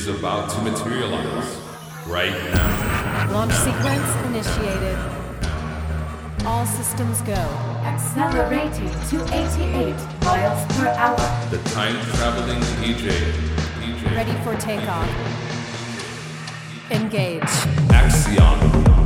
is about to materialize right now. Launch sequence initiated. All systems go. Accelerating to 88 miles per hour. The time traveling EJ. EJ. Ready for takeoff. Engage. Axion.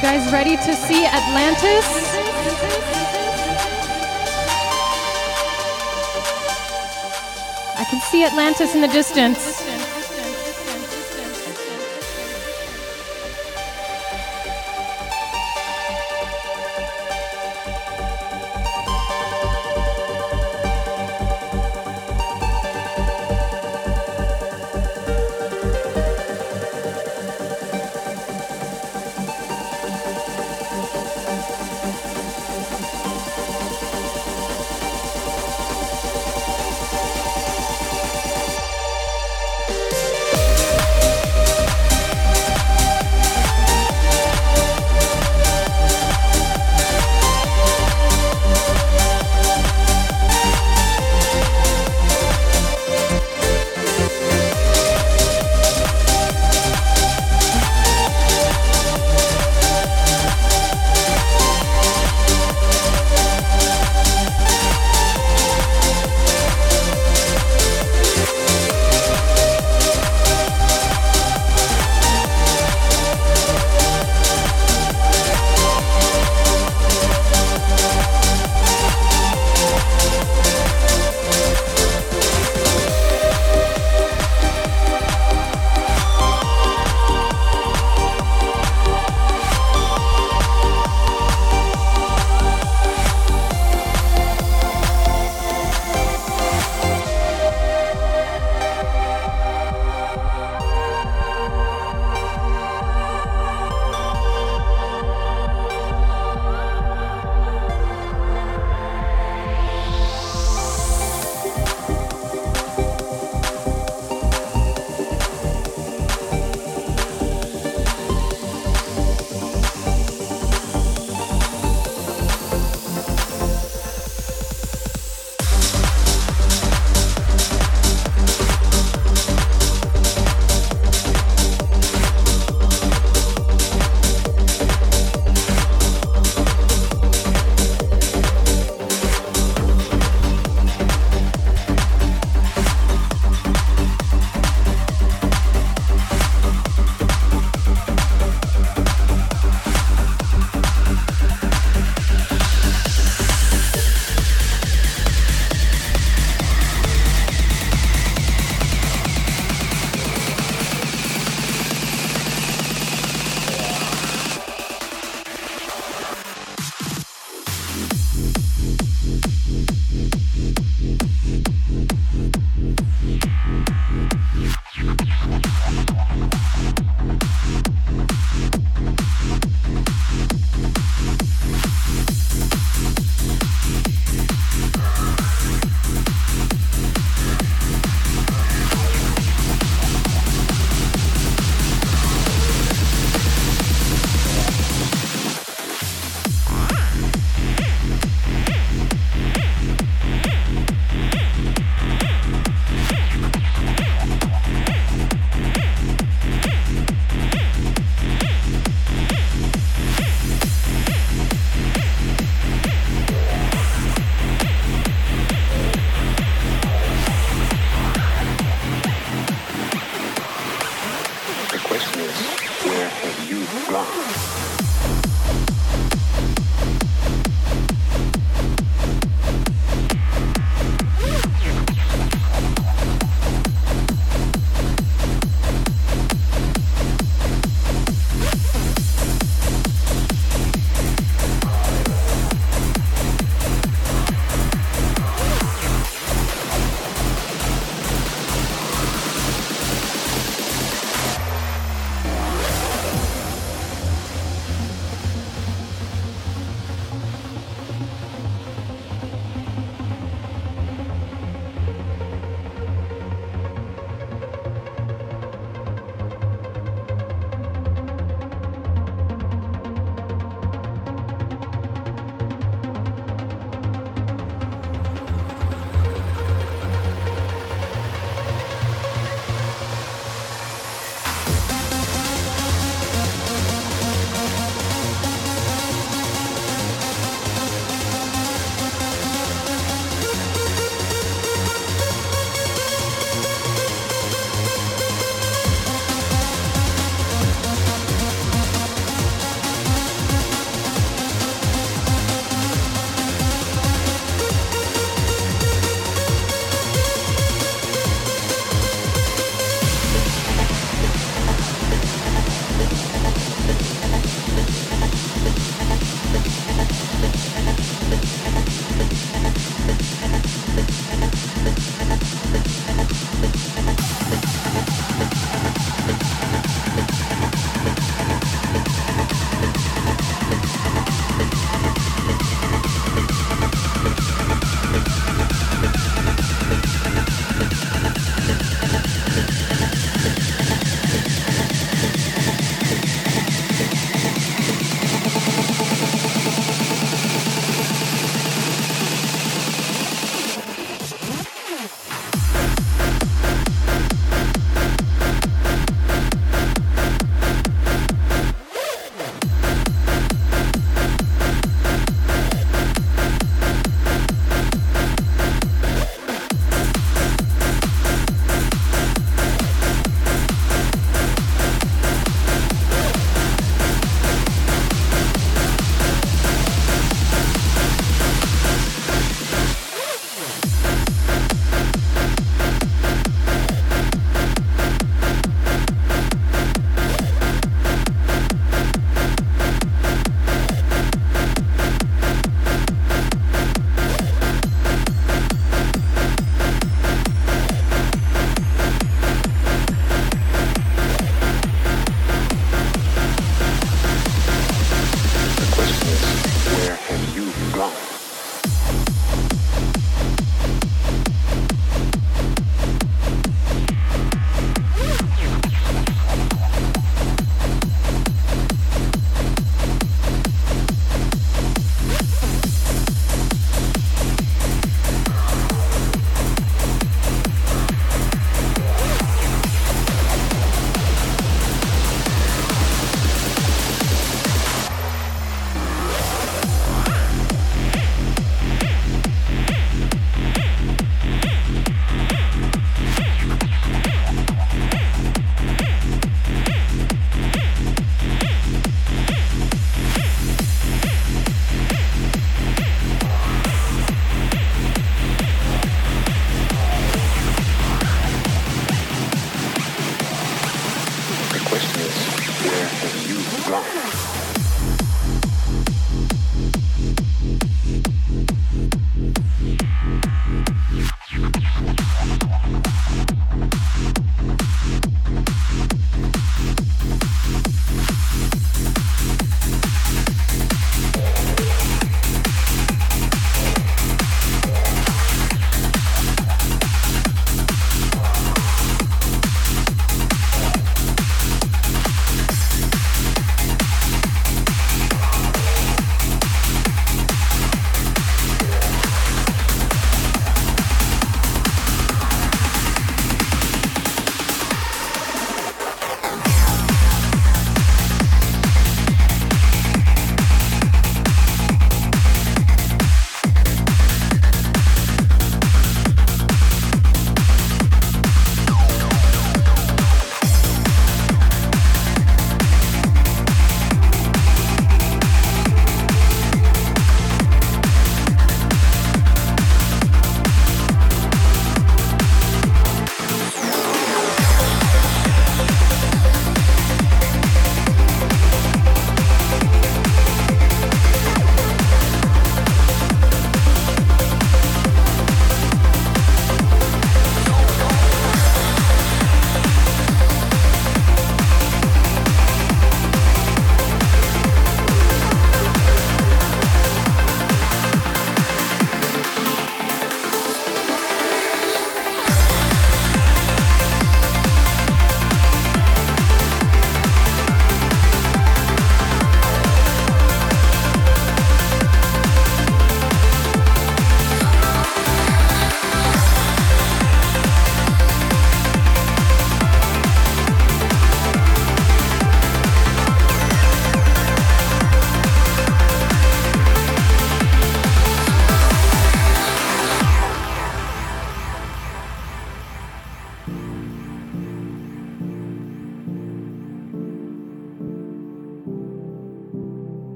You guys ready to see Atlantis? I can see Atlantis in the distance.